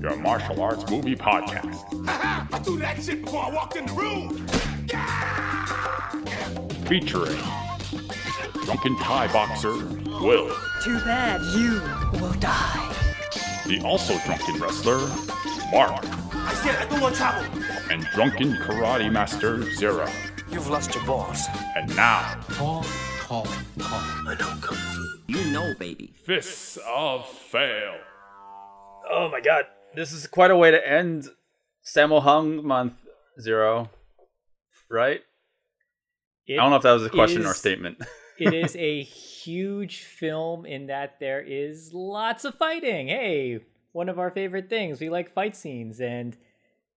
Your martial arts movie podcast. I threw that shit before I walked in the room. Featuring drunken Thai boxer Will, Too bad you will die. the also drunken wrestler Mark, I said I don't want trouble. and drunken karate master Zero. You've lost your balls. And now, Call, call, call. You know, baby. Fists of Fail. Oh my god, this is quite a way to end Sammo Hung month zero, right? I don't know if that was a question or statement. it is a huge film in that there is lots of fighting. Hey, one of our favorite things. We like fight scenes, and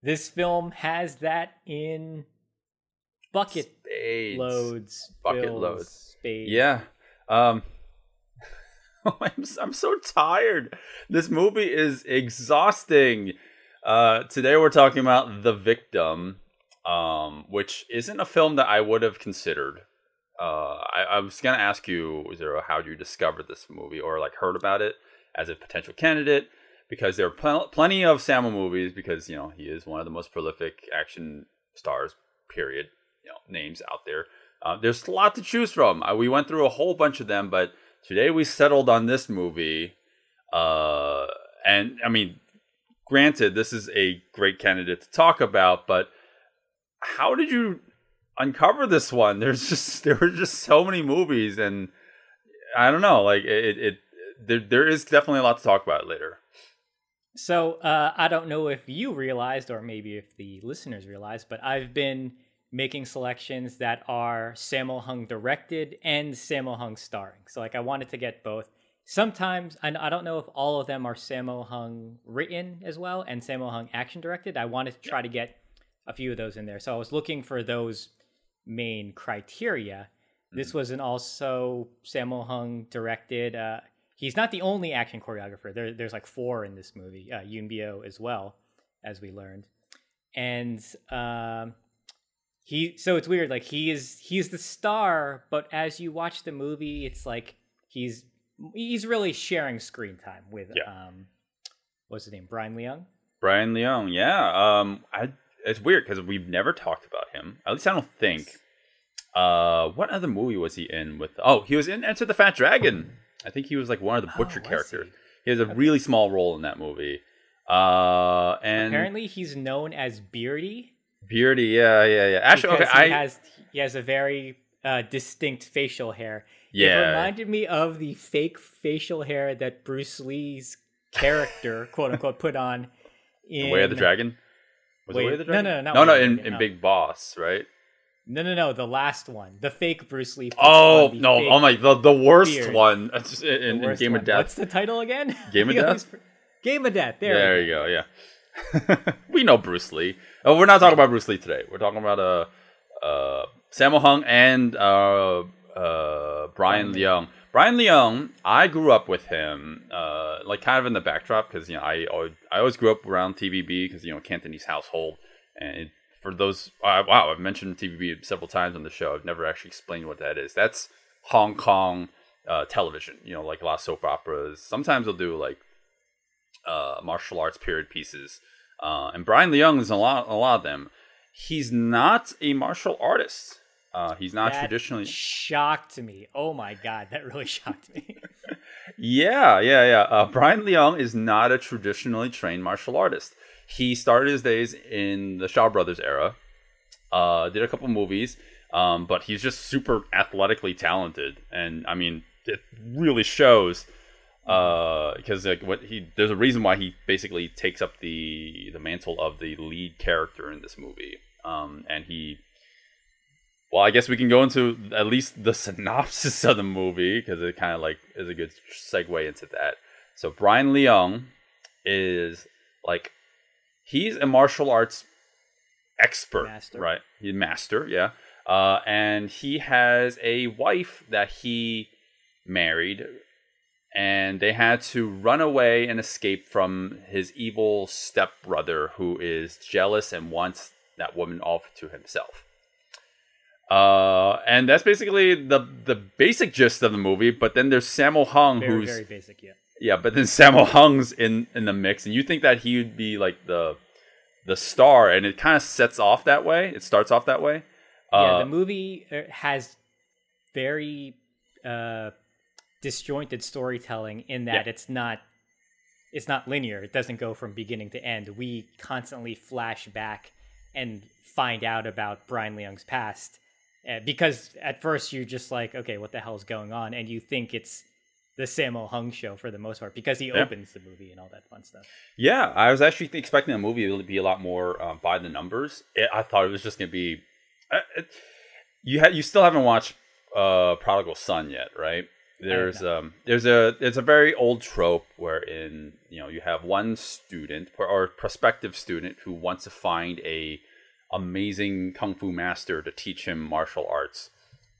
this film has that in bucket Spades. loads. Bucket bills, loads. Spades. Yeah. Um I'm I'm so tired. This movie is exhausting. Uh today we're talking about The Victim, um which isn't a film that I would have considered. Uh I, I was going to ask you Zero how you discovered this movie or like heard about it as a potential candidate because there are pl- plenty of Sammo movies because you know he is one of the most prolific action stars period you know names out there uh, there's a lot to choose from uh, we went through a whole bunch of them but today we settled on this movie uh, and i mean granted this is a great candidate to talk about but how did you uncover this one? There's just there were just so many movies and i don't know like it, it there, there is definitely a lot to talk about later. So uh, I don't know if you realized, or maybe if the listeners realized, but I've been making selections that are Sammo Hung directed and Sammo Hung starring. So like I wanted to get both. Sometimes I, I don't know if all of them are Sammo Hung written as well and Sammo Hung action directed. I wanted to try to get a few of those in there. So I was looking for those main criteria. This was an also Sammo Hung directed. Uh, he's not the only action choreographer. There, there's like four in this movie. Uh, Yuen Biao as well, as we learned, and um, he. So it's weird. Like he is he's the star, but as you watch the movie, it's like he's he's really sharing screen time with Yeah. um, what's his name, Brian Leung. Brian Leung, yeah. Um, I it's weird because we've never talked about him. At least I don't think. Uh, what other movie was he in with? Oh, he was in Enter the Fat Dragon. I think he was like one of the butcher was characters. he? He has a really small role in that movie. Uh, and Apparently, he's known as Beardy. Beardy, yeah, yeah, yeah. Actually, okay, because I he has he has a very uh, distinct facial hair. Yeah. it reminded me of the fake facial hair that Bruce Lee's character, quote unquote, put on in Way of the Dragon. Was Wait, it Way of the Dragon? no, no, no, no, no, in, in no. Big Boss, right? No, no, no, the last one, the fake Bruce Lee. Oh no! Oh my, the the worst beard. one in, the in Game one. of Death. What's the title again? Game of Death? Game of Death. There. There you go. Yeah, we know Bruce Lee. Oh, we're not talking about Bruce Lee today. We're talking about uh, uh, Sammo Hung and uh, uh, Brian Leung. Brian Leung, I grew up with him, uh, like kind of in the backdrop because you know I always, I always grew up around TVB because you know Cantonese household, and it, for those uh, wow, I've mentioned TVB several times on the show. I've never actually explained what that is. That's Hong Kong uh, television. You know, like a lot of soap operas. Sometimes they'll do like uh, martial arts period pieces. Uh, and Brian Leung is a lot, a lot of them. He's not a martial artist. Uh, he's not That traditionally. shocked me. Oh my god, that really shocked me. Yeah, yeah, yeah. Uh, Brian Leung is not a traditionally trained martial artist. He started his days in the Shaw Brothers era. Uh, did a couple movies, um, but he's just super athletically talented, and I mean, it really shows. Uh, because like what he, there's a reason why he basically takes up the the mantle of the lead character in this movie. Um, and he well, I guess we can go into at least the synopsis of the movie because it kind of like is a good segue into that. So Brian Leung is like he's a martial arts expert, Master. right? He's a master, yeah. Uh, and he has a wife that he married, and they had to run away and escape from his evil stepbrother who is jealous and wants that woman off to himself. Uh, and that's basically the the basic gist of the movie. But then there's Sammo Hung, Very who's very basic. Yeah. yeah, but then Sammo Hung's in in the mix, and you think that he would be like the the star, and it kind of sets off that way. It starts off that way. yeah, Uh, the movie uh, has very uh, disjointed storytelling in that Yeah. it's not it's not linear. It doesn't go from beginning to end. We constantly flash back and find out about Brian Leung's past uh, because at first you're just like, okay, what the hell's going on, and you think it's the Sammo Hung show for the most part because he Yeah. opens the movie and all that fun stuff. Yeah, I was actually expecting the movie to be a lot more uh, by the numbers. It, I thought it was just gonna be. Uh, it, you you still haven't watched uh, Prodigal Son yet, right? There's um there's a it's a very old trope wherein you know you have one student or, or prospective student who wants to find a amazing kung fu master to teach him martial arts.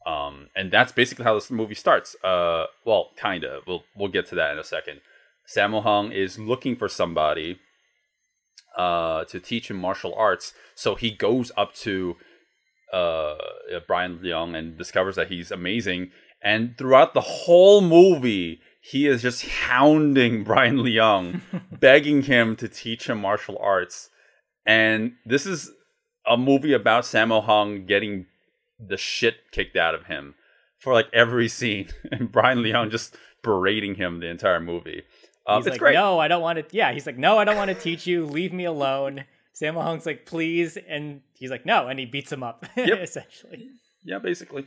Um, and that's basically how this movie starts. Uh, well, kind of. We'll we'll get to that in a second. Sammo Hung is looking for somebody uh, to teach him martial arts, so he goes up to uh, Brian Leung and discovers that he's amazing. And throughout the whole movie, he is just hounding Brian Leung, begging him to teach him martial arts. And this is a movie about Sammo Hung getting the shit kicked out of him for like every scene, and Brian Leung just berating him the entire movie. Um, He's it's like, great. no, I don't want to. Yeah, he's like, no, I don't want to teach you. Leave me alone. Sammo Hung's like, please, and he's like, no, and he beats him up. Yep. essentially. yeah, basically.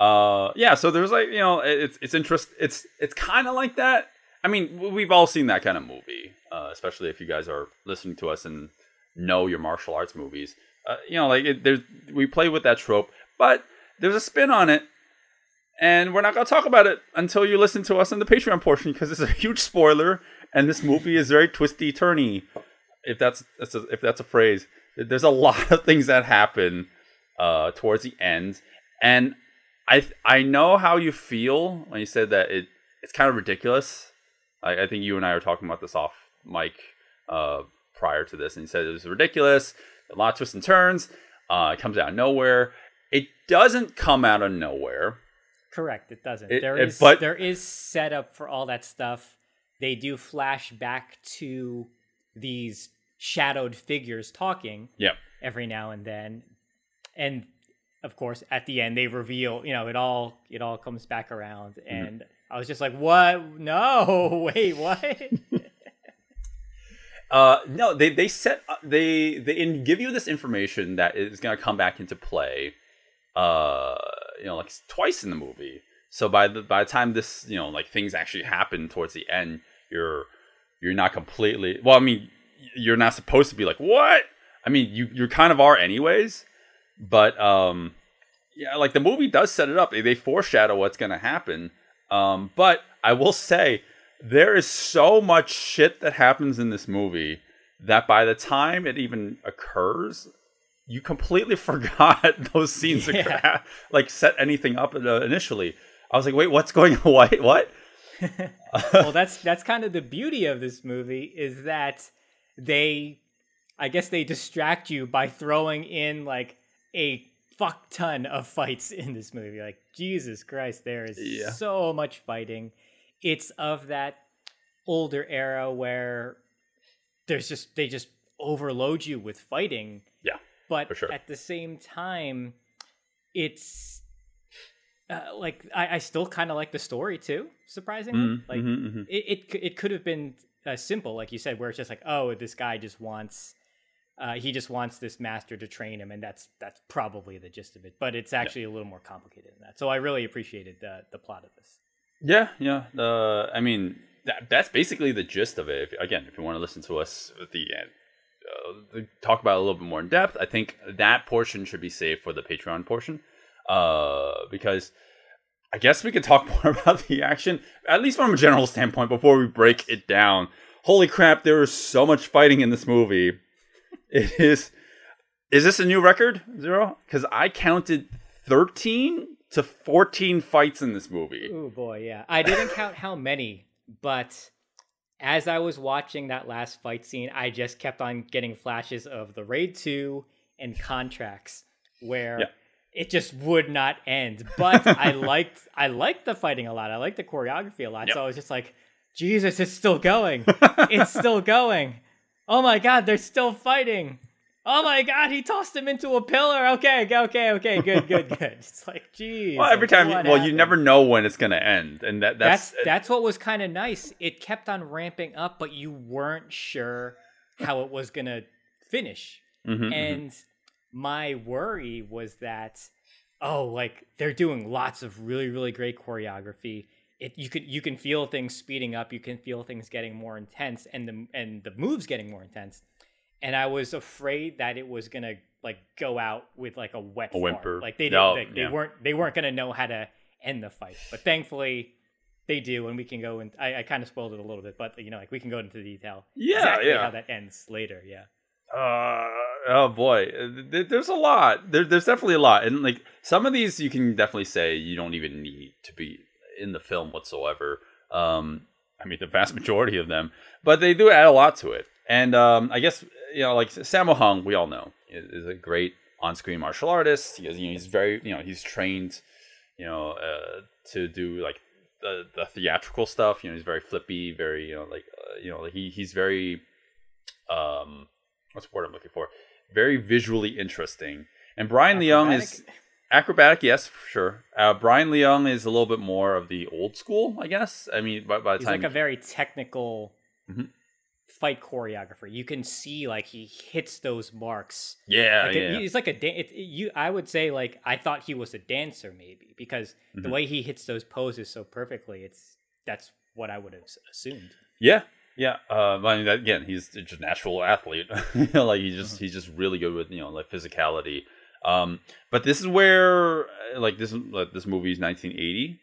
Uh, yeah. So there's like you know, it's it's interest. It's it's kind of like that. I mean, we've all seen that kind of movie, uh, especially if you guys are listening to us and know your martial arts movies. Uh, you know, like it, there's we play with that trope, but there's a spin on it, and we're not gonna talk about it until you listen to us in the Patreon portion because it's a huge spoiler, and this movie is very twisty turny. If that's, that's a, if that's a phrase, there's a lot of things that happen uh, towards the end, and I th- I know how you feel when you said that it it's kind of ridiculous. I, I think you and I were talking about this off mic uh, prior to this, and you said it was ridiculous. A lot of twists and turns. Uh, it comes out of nowhere. It doesn't come out of nowhere. Correct. It doesn't. It- There it- is but- there is setup for all that stuff. They do flash back to these shadowed figures talking Yep. every now and then, and of course at the end they reveal. You know, it all it all comes back around, Mm-hmm. and I was just like, "What? No, wait, what?" Uh, no, they they set uh, they they in, give you this information that is going to come back into play. Uh, you know, like twice in the movie. So by the by the time this you know like things actually happen towards the end, you're you're not completely. Well, I mean, you're not supposed to be like what. I mean, you you kind of are anyways. But um, yeah, like the movie does set it up. They, foreshadow what's going to happen. Um, but I will say there is so much shit that happens in this movie that by the time it even occurs, you completely forgot those scenes Yeah. like set anything up uh, initially. I was like, wait, what's going on? What? What? well, that's that's kind of the beauty of this movie is that they, I guess they distract you by throwing in like a fuck ton of fights in this movie. Like Jesus Christ, there is Yeah. so much fighting. It's of that older era where there's just they just overload you with fighting Yeah. but sure. at the same time it's uh, like I, I still kind of like the story too surprisingly Mhm, like mhm, mhm. It, it it could have been uh, simple like you said where it's just like oh this guy just wants uh, he just wants this master to train him and that's that's probably the gist of it but it's actually a little more complicated than that so i really appreciated the the plot of this Yeah, yeah. Uh, I mean, that, that's basically the gist of it. If, again, if you want to listen to us at the end, uh, talk about it a little bit more in depth, I think that portion should be saved for the Patreon portion. Uh, because I guess we could talk more about the action, at least from a general standpoint, before we break it down. Holy crap, there is so much fighting in this movie. It is. Is this a new record, Zero? Because I counted 13 to 14 fights in this movie. Oh boy, yeah. I didn't count how many, but as I was watching that last fight scene, I just kept on getting flashes of the Raid 2 and contracts where Yeah. it just would not end. But I liked I liked the fighting a lot. I liked the choreography a lot. Yep. So I was just like, Jesus, it's still going. it's still going. Oh my god, they're still fighting. Oh my god, he tossed him into a pillar. Okay, okay, okay, good, good, good. It's like, geez. Well, every time, well, you never know when it's gonna end, and that that's, That's that's what was kind of nice. It kept on ramping up, but you weren't sure how it was gonna finish. Mhm, mhm. And my worry was that, oh, like they're doing lots of really, really great choreography. It you could you can feel things speeding up. You can feel things getting more intense, and the and the moves getting more intense. And I was afraid that it was gonna like go out with like a wet A whimper. Like they didn't, No, they yeah. weren't they weren't gonna know how to end the fight. But thankfully, they do, and we can go and I, I kind of spoiled it a little bit, but you know, like we can go into detail. Yeah, exactly yeah. How that ends later. Yeah. Uh, oh boy, there's a lot. There, there's definitely a lot, and like some of these, you can definitely say you don't even need to be in the film whatsoever. Um, I mean, the vast majority of them, but they do add a lot to it. And um, I guess you know, like Sammo Hung, we all know is, is a great on-screen martial artist. He is, you know, he's very, you know, he's trained, you know, uh, to do like the the theatrical stuff. You know, he's very flippy, very, you know, like, uh, you know, he he's very, um, what's the word I'm looking for? Very visually interesting. And Brian Leung is acrobatic, yes, for sure. Uh, Brian Leung is a little bit more of the old school, I guess. I mean, by, by the He's time like a very technical Mhm. fight choreographer. You can see like he hits those marks. yeah, Like, yeah, He's like a dan- it, you. I would say like I thought he was a dancer maybe because the Mm-hmm. way he hits those poses so perfectly. It's that's what I would have assumed. Yeah, yeah. Uh, I mean, again, he's just a natural athlete. you know, like he's Mm-hmm. just he's just really good with you know like physicality. Um, but this is where uh, like this like, this movie is 1980.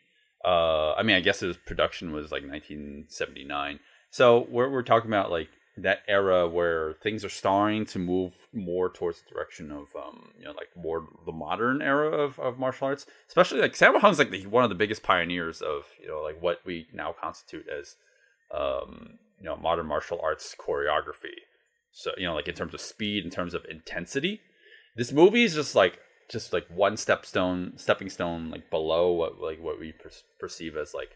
Uh, I mean, I guess his production was like 1979. So we're we're talking about like that era where things are starting to move more towards the direction of um you know like more the modern era of, of martial arts especially like Sammo Hung's like the, one of the biggest pioneers of you know like what we now constitute as um, you know, modern martial arts choreography. So, you know, like in terms of speed, in terms of intensity, this movie is just like just like one step stone, stepping stone, like below what like what we per- perceive as like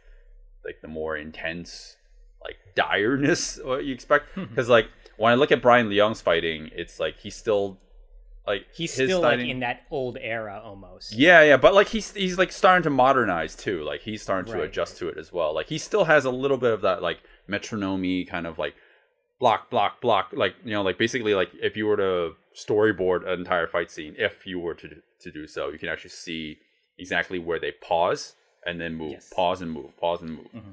like the more intense, like direness what you expect. Hmm. Because like when I look at Brian Leung's fighting, it's like he's still like He's still like in that old era almost. yeah, yeah, but like he's he's like starting to modernize too. Like he's starting to Right, adjust to it as well. Like he still has a little bit of that like metronome kind of like block, block, block. Like you know, like basically like if you were to storyboard an entire fight scene, if you were to to do so, you can actually see exactly where they pause and then move, Yes. pause and move, pause and move.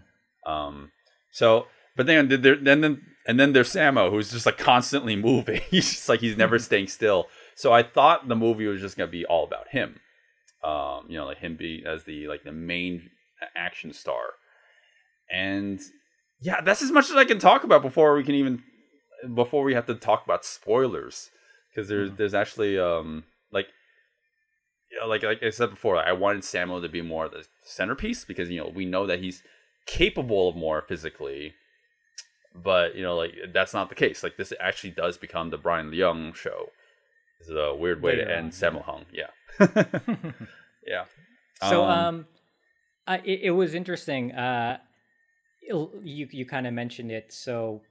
Um, so but then there then then and then there's Sammo who's just like constantly moving. he's just like he's never staying still. So I thought the movie was just gonna be all about him. Um, you know, like him be as the like the main action star. And yeah, that's as much as I can talk about before we can even before we have to talk about spoilers. Because there's there's actually um like you know, like like I said before, I wanted Sammo to be more the centerpiece because you know we know that he's capable of more physically, but you know like that's not the case. Like this actually does become the Brian Leung show. This is a weird way Later to end yeah. Sammo Hung. Yeah, yeah. So Um, um, I, it, it was interesting. Uh, you you kind of mentioned it. So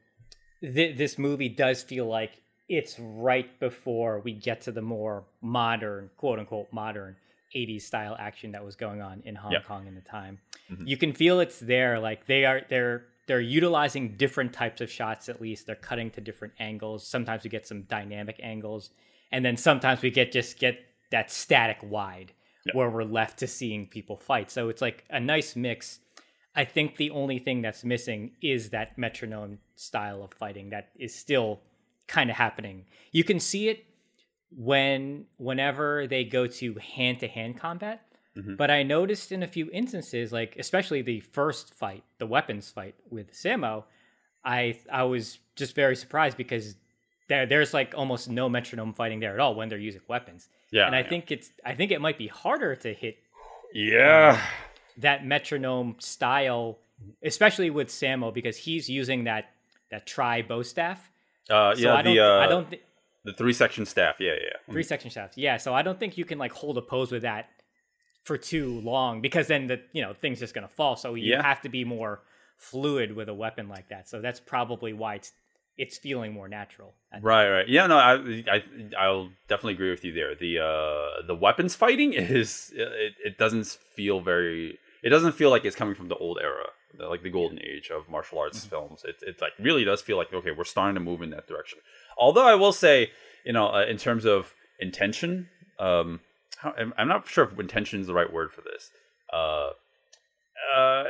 th- this movie does feel like it's right before we get to the more modern, quote unquote, modern 80s style action that was going on in Hong Yeah. Kong in the time. Mhm. You can feel it's there. Like they are they're they're utilizing different types of shots. At least they're cutting to different angles. Sometimes we get some dynamic angles, and then sometimes we get just get that static wide Yeah. where we're left to seeing people fight. So it's like a nice mix. I think the only thing that's missing is that metronome style of fighting that is still kind of happening. You can see it when whenever they go to hand to hand combat. Mhm. But I noticed in a few instances, like especially the first fight, the weapons fight with Sammo, I I was just very surprised because there there's like almost no metronome fighting there at all when they're using weapons. yeah, and I yeah. think it's I think it might be harder to hit yeah. that metronome style, especially with Sammo because he's using that that tri bow staff. Uh, So yeah, I don't the uh, I don't thi- The three section staff. Yeah, yeah. three section shafts. Yeah, so I don't think you can like hold a pose with that for too long because then the you know thing's just gonna fall. So you Yeah. have to be more fluid with a weapon like that. So that's probably why it's it's feeling more natural. Right, right. Yeah, no, I, I, I'll definitely agree with you there. The, uh, the weapons fighting is, it, it doesn't feel very, it doesn't feel like it's coming from the old era, the- like the golden age of martial arts films. It, it like really does feel like okay, we're starting to move in that direction. Although I will say, you know, uh, in terms of intention, um, how, I'm, I'm not sure if intention is the right word for this. Uh, uh,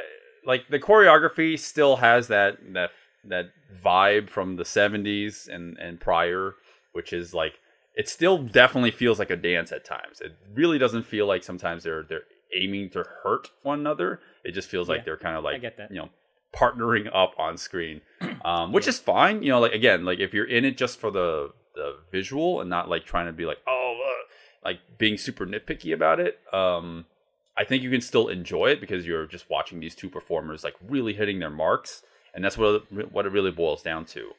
like the choreography still has that that that vibe from the 70s and and prior which is like it still definitely feels like a dance at times it really doesn't feel like sometimes they're they're aiming to hurt one another it just feels like they're kind of like you know partnering up on screen um which is fine you know like again like if you're in it just for the the visual and not like trying to be like oh uh, like being super nitpicky about it um I think you can still enjoy it because you're just watching these two performers like really hitting their marks, and that's what it, what it really boils down to.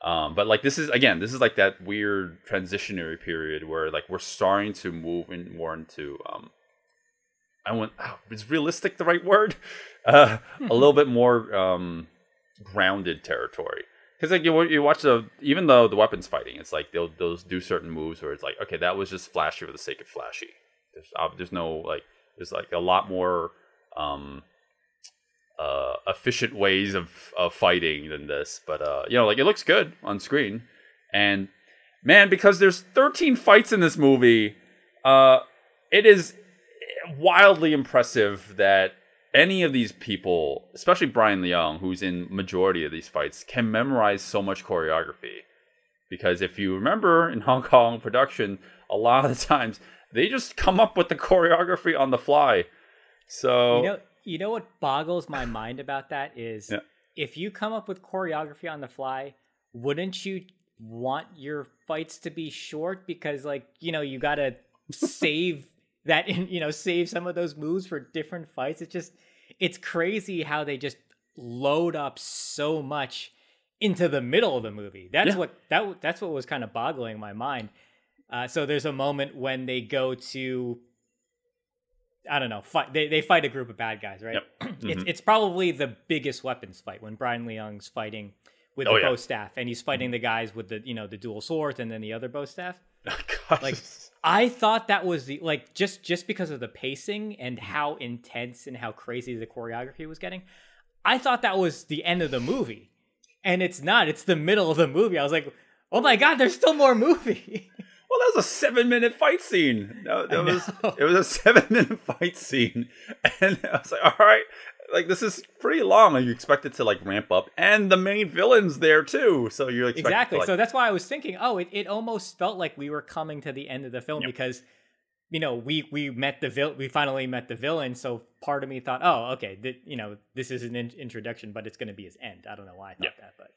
Um, but like this is again, this is like that weird transitionary period where like we're starting to move in more into um, I went, oh, is realistic the right word? Uh, a little bit more um, grounded territory. Because like you, you watch the even though the weapons fighting, it's like they'll they'll do certain moves where it's like okay that was just flashy for the sake of flashy. There's uh, there's no like there's like a lot more um uh efficient ways of of fighting than this but uh you know like it looks good on screen and man because there's 13 fights in this movie uh it is wildly impressive that any of these people especially Brian Leung who's in majority of these fights can memorize so much choreography. Because if you remember in Hong Kong production a lot of the times they just come up with the choreography on the fly. So You know, you know what boggles my mind about that is Yeah. if you come up with choreography on the fly, wouldn't you want your fights to be short? Because like, you know, you got to save that in, you know, save some of those moves for different fights. It's just it's crazy how they just load up so much into the middle of the movie. That's Yeah. what that that's what was kind of boggling my mind. Uh, so there's a moment when they go to I don't know, fight they, they fight a group of bad guys, right? Yep. Mm-hmm. it's it's probably the biggest weapons fight when Brian Leung's fighting with Oh, the yeah. Mm-hmm. bow staff and he's fighting the guys with the you know the dual swords and then the other bow staff. God, Like I thought that was the like just just because of the pacing and how intense and how crazy the choreography was getting. I thought that was the end of the movie. And it's not. It's the middle of the movie. I was like, "Oh my god, there's still more movie." Well, that was a seven-minute fight scene. That, that was it was a seven-minute fight scene, and I was like, all right, like this is pretty long. Like, you expect it to like ramp up, and the main villain's there too, so you're exactly. To, like, so that's why I was thinking, oh, it, it almost felt like we were coming to the end of the film Yep. because you know, we we met the vil- we finally met the villain, so part of me thought, oh, okay, th- you know, this is an in- introduction, but it's going to be his end. I don't know why I thought Yeah. that, but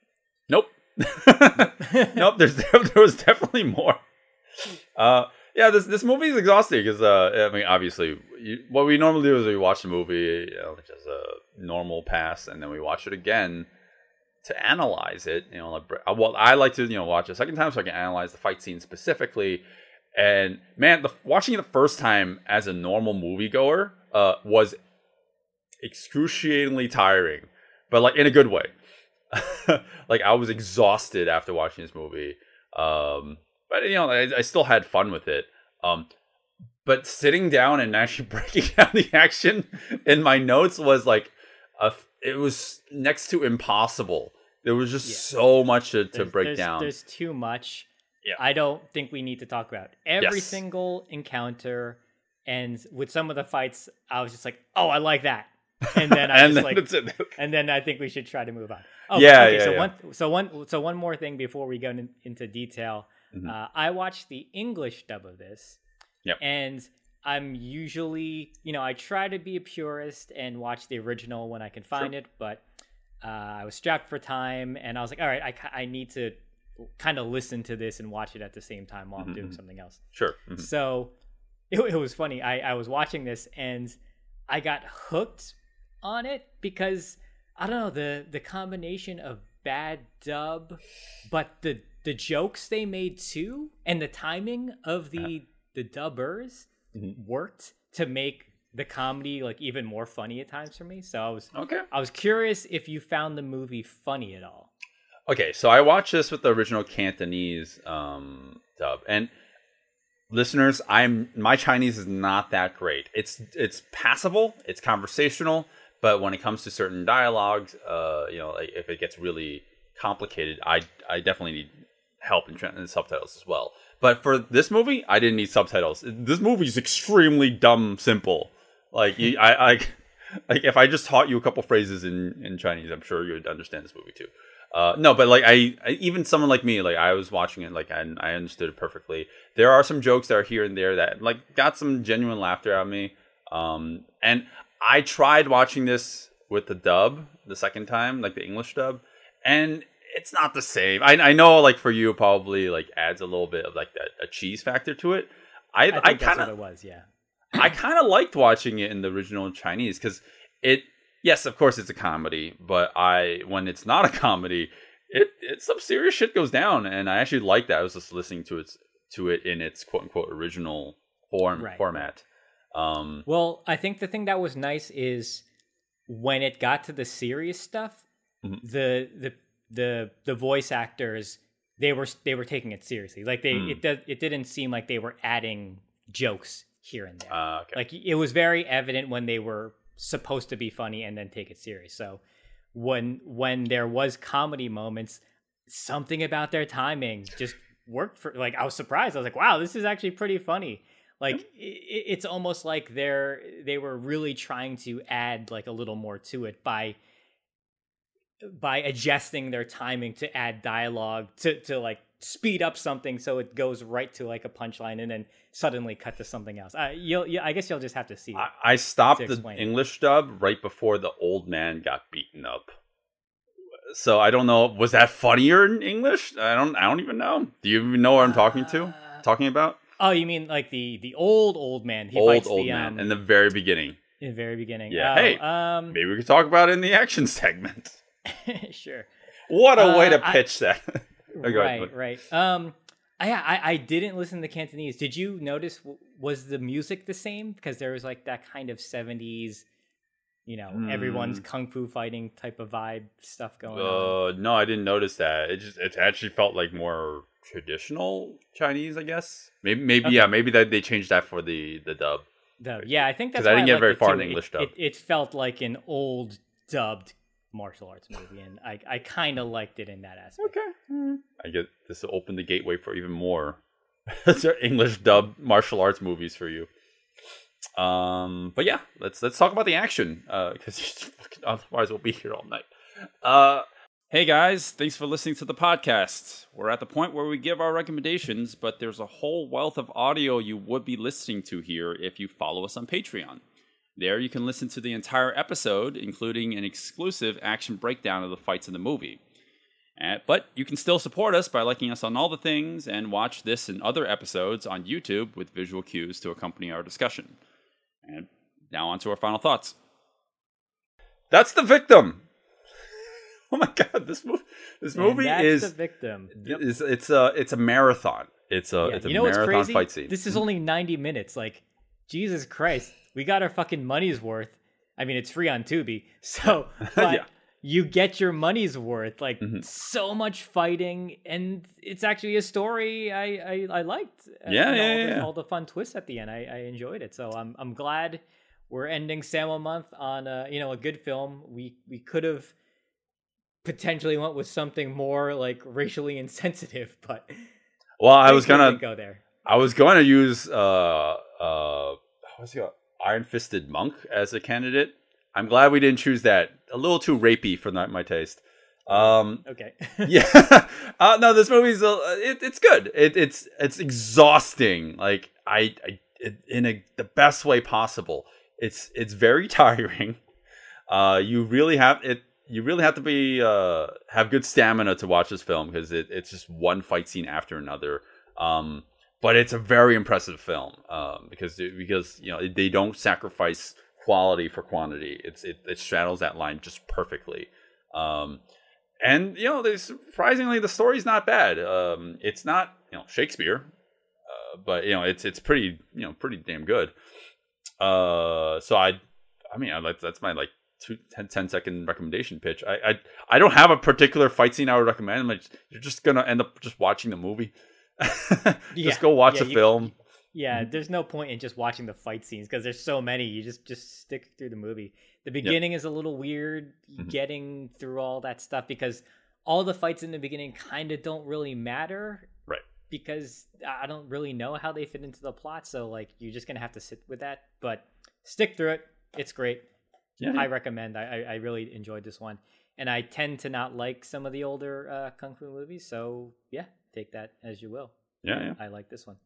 Nope. nope. There's there was definitely more. Uh, yeah. This this movie is exhausting because uh, I mean, obviously, you, what we normally do is we watch the movie, you know, just a normal pass, and then we watch it again to analyze it. You know, like uh, well, I like to you know watch it a second time so I can analyze the fight scene specifically. And man, the watching it the first time as a normal moviegoer uh, was excruciatingly tiring, but like in a good way. like I was exhausted after watching this movie. Um, but you know, I, I still had fun with it. Um, but sitting down and actually breaking down the action in my notes was like, a, it was next to impossible. There was just Yeah. so much to, to there's, break there's, down. There's too much. Yeah. I don't think we need to talk about every Yes. single encounter. And with some of the fights, I was just like, oh, I like that. And then I and then like, and then I think we should try to move on. Oh, Yeah, okay. yeah, so one, so one, so one more thing before we go in, into detail. Mhm. Uh, I watched the English dub of this, Yep. and I'm usually, you know, I try to be a purist and watch the original when I can find it, but uh, I was strapped for time, and I was like, all right, I, I need to kind of listen to this and watch it at the same time while I'm doing something else. Sure. Mhm. So it, it was funny. I, I was watching this and I got hooked on it because I don't know the the combination of bad dub, but the the jokes they made too, and the timing of the the dubbers Mm-hmm. worked to make the comedy like even more funny at times for me. So I was Okay. I was curious if you found the movie funny at all. Okay, so I watched this with the original Cantonese um, dub, and listeners, I'm my Chinese is not that great. It's it's passable, it's conversational, but when it comes to certain dialogues, uh, you know, like if it gets really complicated, I I definitely need help in, in subtitles as well. But for this movie, I didn't need subtitles. This movie is extremely dumb, simple. Like you, I, I, like if I just taught you a couple phrases in in Chinese, I'm sure you'd understand this movie too. Uh, no, but like I, I, even someone like me, like I was watching it, like I, I understood it perfectly. There are some jokes that are here and there that like got some genuine laughter out of me. Um, and I tried watching this with the dub the second time, like the English dub, and it's not the same. I, I know, like for you, it probably like adds a little bit of like that a cheese factor to it. I, I I, kind what of it was. Yeah. I kind of liked watching it in the original Chinese because it. Yes, of course it's a comedy, but I when it's not a comedy, it, it some serious shit goes down, and I actually like that. I was just listening to its to it in its quote unquote original form Right. format. Um, Well, I think the thing that was nice is when it got to the serious stuff, Mhm. the the the the voice actors they were they were taking it seriously. Like they Mm. it does it didn't seem like they were adding jokes here and there. uh, okay. Like it was very evident when they were supposed to be funny and then take it serious. So when when there was comedy moments, something about their timing just worked for like I was surprised. I was like, "Wow, this is actually pretty funny." Like i i- it's almost like they're they were really trying to add like a little more to it by by adjusting their timing to add dialogue to to like speed up something so it goes right to like a punchline and then suddenly cut to something else. Uh, you'll, you, I guess you'll just have to see. it. I, I stopped the explain it. English dub right before the old man got beaten up. So I don't know. Was that funnier in English? I don't. I don't even know. Do you even know what I'm talking to? Uh, Talking about Oh, you mean like the the old old man? He old old the, man um, in the very beginning. in the very beginning. Yeah, Oh, hey, um, Maybe we could talk about it in the action segment. sure. What a way Uh, to I- pitch that. Oh, go ahead. right, right. Um, I, I I didn't listen to Cantonese. Did you notice? Was the music the same? Because there was like that kind of seventies, you know, everyone's Hmm. kung fu fighting type of vibe stuff going on. Uh, no, I didn't notice that. It just it actually felt like more traditional Chinese, I guess. Maybe maybe Okay. yeah, maybe that they changed that for the the dub. The- yeah, I think that's that's 'Cause I didn't get very far in too. English It, dub. it, it felt like an old dubbed martial arts movie, and I I kind of liked it in that aspect. Okay. I get this will open the gateway for even more English dub martial arts movies for you. Um, but yeah, let's let's talk about the action because otherwise we'll be here all night. Uh, hey guys, thanks for listening to the podcast. We're at the point where we give our recommendations, but there's a whole wealth of audio you would be listening to here if you follow us on Patreon. There you can listen to the entire episode, including an exclusive action breakdown of the fights in the movie. Uh, but you can still support us by liking us on all the things and watch this and other episodes on YouTube with visual cues to accompany our discussion. And now on to our final thoughts. That's the victim. Oh my god, this movie this movie that's is the victim. is it's a it's a marathon. It's a Yeah, it's a you know marathon crazy? fight scene. This is only 90 minutes. Like, Jesus Christ, we got our fucking money's worth. I mean, it's free on Tubi, so but Yeah. you get your money's worth. Like, Mhm. so much fighting, and it's actually a story I I, I liked. Uh, Yeah, and yeah, all yeah, the, all the fun twists at the end. I, I enjoyed it. So I'm I'm glad we're ending Sammo month on a you know a good film. We we could have potentially went with something more like racially insensitive, but well, I was gonna go there. I was going to use uh uh what's he called? Iron Fisted Monk as a candidate. I'm glad we didn't choose that. A little too rapey for my, my taste. Um Okay. yeah. uh no, this movie's uh, it, it's good. It, it's it's exhausting. Like I, I it, in a the best way possible. It's it's very tiring. Uh you really have it you really have to be uh have good stamina to watch this film because it, it's just one fight scene after another. Um but it's a very impressive film um, because because you know they don't sacrifice quality for quantity. It's it, it straddles that line just perfectly. Um, and you know, surprisingly the story's not bad. Um, it's not you know Shakespeare, uh, but you know it's it's pretty you know pretty damn good. Uh, so I, I mean, I that's my like two, 10, 10 second recommendation pitch. I, I I don't have a particular fight scene I would recommend. Like, you're just gonna end up just watching the movie. just Yeah, go watch yeah, the film. Yeah, there's no point in just watching the fight scenes because there's so many. You just just stick through the movie. The beginning is a little weird Mm-hmm. getting through all that stuff because all the fights in the beginning kind of don't really matter Right. because I don't really know how they fit into the plot. So like you're just gonna have to sit with that. But stick through it. It's great. Yeah. I recommend. I, I I really enjoyed this one, and I tend to not like some of the older uh, kung fu movies. So yeah, take that as you will. Yeah, yeah. I like this one.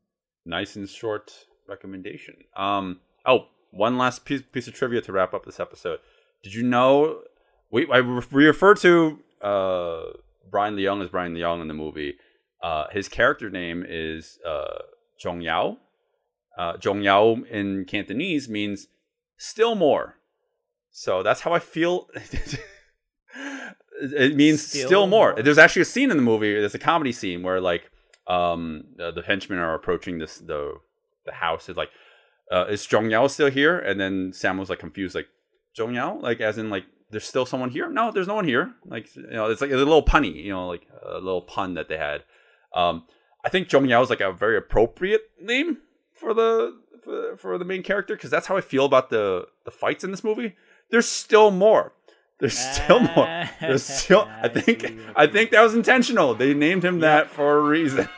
nice and short recommendation. Um. Oh, one last piece piece of trivia to wrap up this episode. Did you know we I we refer to uh Brian Leung as Brian Leung in the movie. Uh, his character name is uh Zhong Yao. Uh, Zhong Yao in Cantonese means still more. So that's how I feel. it means still, Still more. more. There's actually a scene in the movie. There's a comedy scene where like um uh, the henchmen are approaching this the the house. Is like uh is Zhong Yao still here? And then Sam was like confused like Zhong Yao? Like as in like there's still someone here? No there's no one here. Like you know it's like a little punny you know like a little pun that they had. Um I think Zhong Yao is like a very appropriate name for the for, for the main character because that's how I feel about the the fights in this movie. There's still more there's still more. There's still I think I think that was intentional. They named him that for a reason